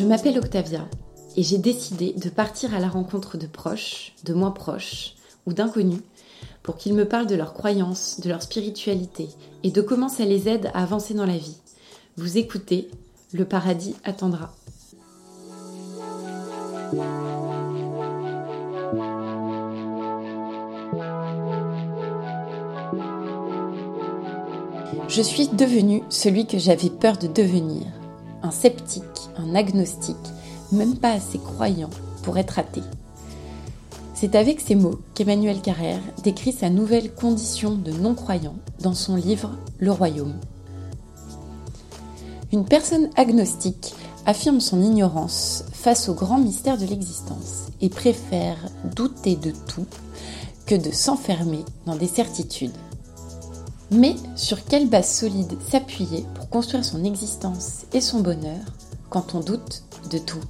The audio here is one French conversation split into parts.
Je m'appelle Octavia et j'ai décidé de partir à la rencontre de proches, de moins proches ou d'inconnus pour qu'ils me parlent de leurs croyances, de leur spiritualité et de comment ça les aide à avancer dans la vie. Vous écoutez, le paradis attendra. Je suis devenu celui que j'avais peur de devenir, un sceptique, un agnostique, même pas assez croyant pour être athée. C'est avec ces mots qu'Emmanuel Carrère décrit sa nouvelle condition de non-croyant dans son livre Le Royaume. Une personne agnostique affirme son ignorance face au grand mystère de l'existence et préfère douter de tout que de s'enfermer dans des certitudes. Mais sur quelle base solide s'appuyer pour construire son existence et son bonheur quand on doute de tout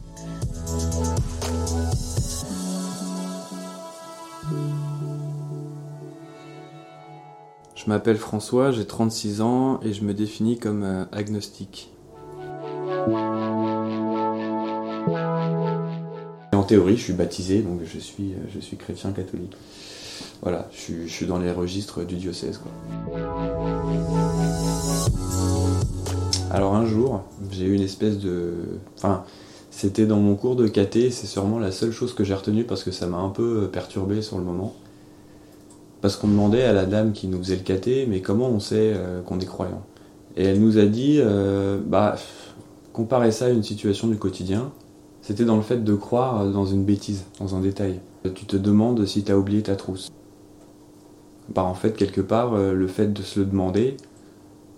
Je m'appelle François, j'ai 36 ans et je me définis comme euh, agnostique. En théorie, je suis baptisé, donc je suis, euh, je suis chrétien catholique. Voilà, je suis, dans les registres du diocèse. Alors un jour, j'ai eu une espèce de... Enfin, c'était dans mon cours de caté, c'est sûrement la seule chose que j'ai retenue parce que ça m'a un peu perturbé sur le moment. Parce qu'on demandait à la dame qui nous faisait le caté, mais comment on sait euh, qu'on est croyant? Et elle nous a dit, euh, bah, comparer ça à une situation du quotidien, c'était dans le fait de croire dans une bêtise, dans un détail. Tu te demandes si tu as oublié ta trousse. Bah, en fait, quelque part, euh, le fait de se le demander,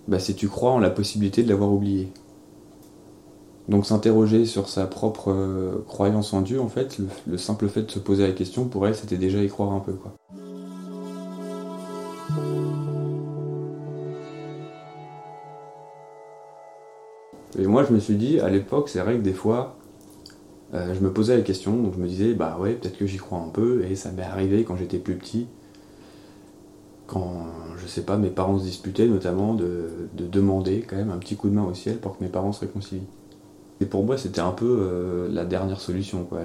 bah, c'est tu crois en la possibilité de l'avoir oublié. Donc s'interroger sur sa propre croyance en Dieu, en fait, le, le, simple fait de se poser la question, pour elle, c'était déjà y croire un peu. quoi. Et moi, je me suis dit, à l'époque, c'est vrai que des fois, euh, je me posais la question, donc je me disais, bah ouais, peut-être que j'y crois un peu, et ça m'est arrivé quand j'étais plus petit, quand, sais pas, mes parents se disputaient, notamment, de, demander quand même un petit coup de main au ciel pour que mes parents se réconcilient. Et pour moi, c'était un peu euh, la dernière solution, quoi.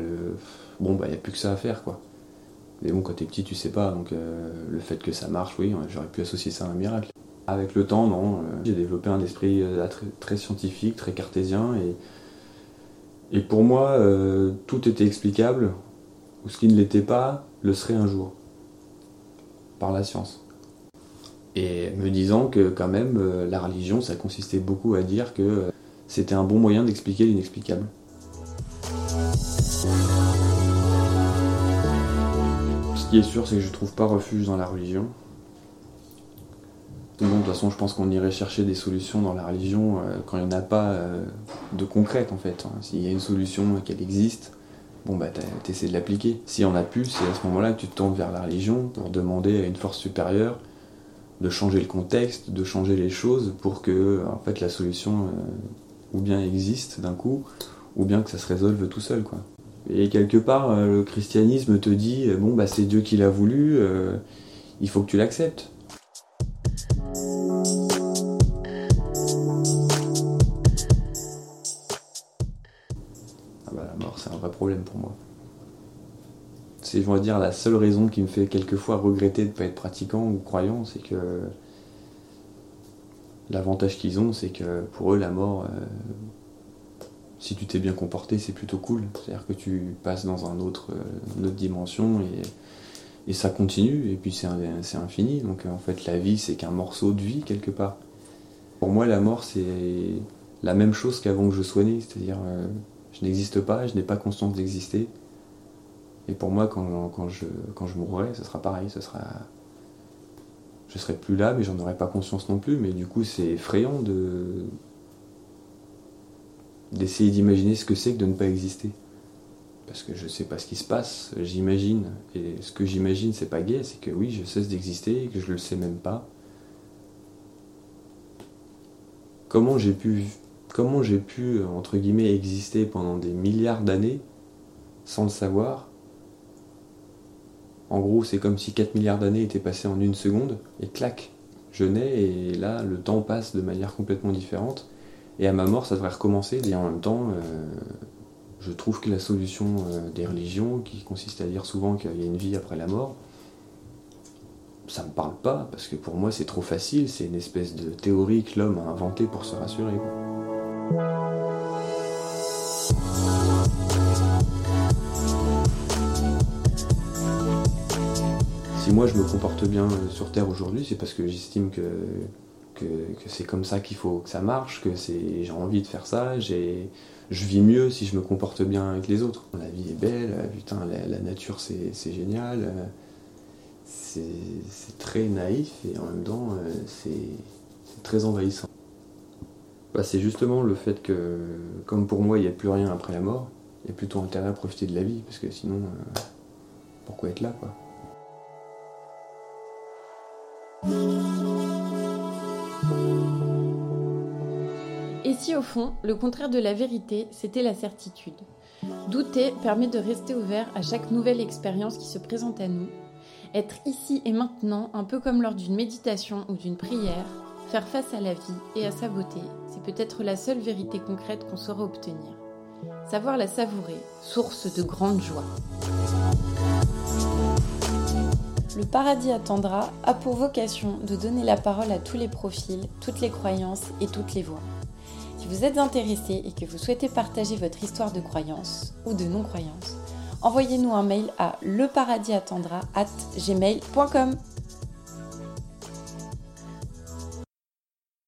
Bon, bah, il n'y a plus que ça à faire, quoi. Mais bon, quand t'es petit, tu sais pas, donc euh, le fait que ça marche, oui, j'aurais pu associer ça à un miracle. Avec le temps, non, euh, j'ai développé un esprit euh, très, scientifique, très cartésien, et, et pour moi, tout était explicable, ou ce qui ne l'était pas, le serait un jour, par la science. Et me disant que quand même, la religion, ça consistait beaucoup à dire que c'était un bon moyen d'expliquer l'inexplicable. Ce qui est sûr, c'est que je trouve pas refuge dans la religion. De toute façon, je pense qu'on irait chercher des solutions dans la religion euh, quand il n'y en a pas euh, de concrète en fait. Hein. S'il y a une solution qu'elle existe, bon bah t'essaies de l'appliquer. Si on a plus, c'est à ce moment-là que tu te tournes vers la religion pour demander à une force supérieure de changer le contexte, de changer les choses pour que en fait la solution euh, ou bien existe d'un coup, ou bien que ça se résolve tout seul. Et quelque part, euh, le christianisme te dit bon, bah, c'est Dieu qui l'a voulu, euh, il faut que tu l'acceptes. Ah bah, la mort, c'est un vrai problème pour moi. C'est, je la seule raison qui me fait quelquefois regretter de ne pas être pratiquant ou croyant, c'est que l'avantage qu'ils ont, c'est que pour eux, la mort, euh, si tu t'es bien comporté, c'est plutôt cool. C'est-à-dire que tu passes dans un autre, euh, une autre dimension et, ça continue, et puis c'est infini. Donc en fait, la vie, c'est qu'un morceau de vie quelque part. Pour moi, la mort, c'est la même chose qu'avant que je sois né. C'est-à-dire, euh, je n'existe pas, je n'ai pas conscience d'exister. Et pour moi, quand, quand, je, quand je mourrai, ce sera pareil. Ce sera, je serai plus là, mais j'en aurai pas conscience non plus. Mais du coup, c'est effrayant de d'essayer d'imaginer ce que c'est que de ne pas exister. Parce que je ne sais pas ce qui se passe, j'imagine. Et ce que j'imagine, c'est pas gay, c'est que oui, je cesse d'exister et que je le sais même pas. Comment j'ai pu, comment j'ai pu, entre guillemets, exister pendant des milliards d'années sans le savoir? En gros, c'est comme si 4 milliards d'années étaient passées en une seconde, et clac, je nais, et là, le temps passe de manière complètement différente. Et à ma mort, ça devrait recommencer, et en même temps, euh, je trouve que la solution euh, des religions, qui consiste à dire souvent qu'il y a une vie après la mort, ça me parle pas, parce que pour moi c'est trop facile, c'est une espèce de théorie que l'homme a inventée pour se rassurer. Si moi je me comporte bien sur Terre aujourd'hui, c'est parce que j'estime que, c'est comme ça qu'il faut que ça marche, que j'ai envie de faire ça, je vis mieux si je me comporte bien avec les autres. La vie est belle, euh, putain, la, nature c'est génial, euh, c'est très naïf et en même temps euh, c'est très envahissant. Bah, c'est justement le fait que, comme pour moi il n'y a plus rien après la mort, il y a plutôt intérêt à profiter de la vie, parce que sinon, pourquoi être là quoi? Et si au fond, le contraire de la vérité, c'était la certitude? Douter permet de rester ouvert à chaque nouvelle expérience qui se présente à nous. Être ici et maintenant, un peu comme lors d'une méditation ou d'une prière, faire face à la vie et à sa beauté, c'est peut-être la seule vérité concrète qu'on saura obtenir. Savoir la savourer, source de grande joie. Le paradis attendra a pour vocation de donner la parole à tous les profils, toutes les croyances et toutes les voix. Si vous êtes intéressé et que vous souhaitez partager votre histoire de croyance ou de non-croyance, envoyez-nous un mail à leparadisattendra@gmail.com.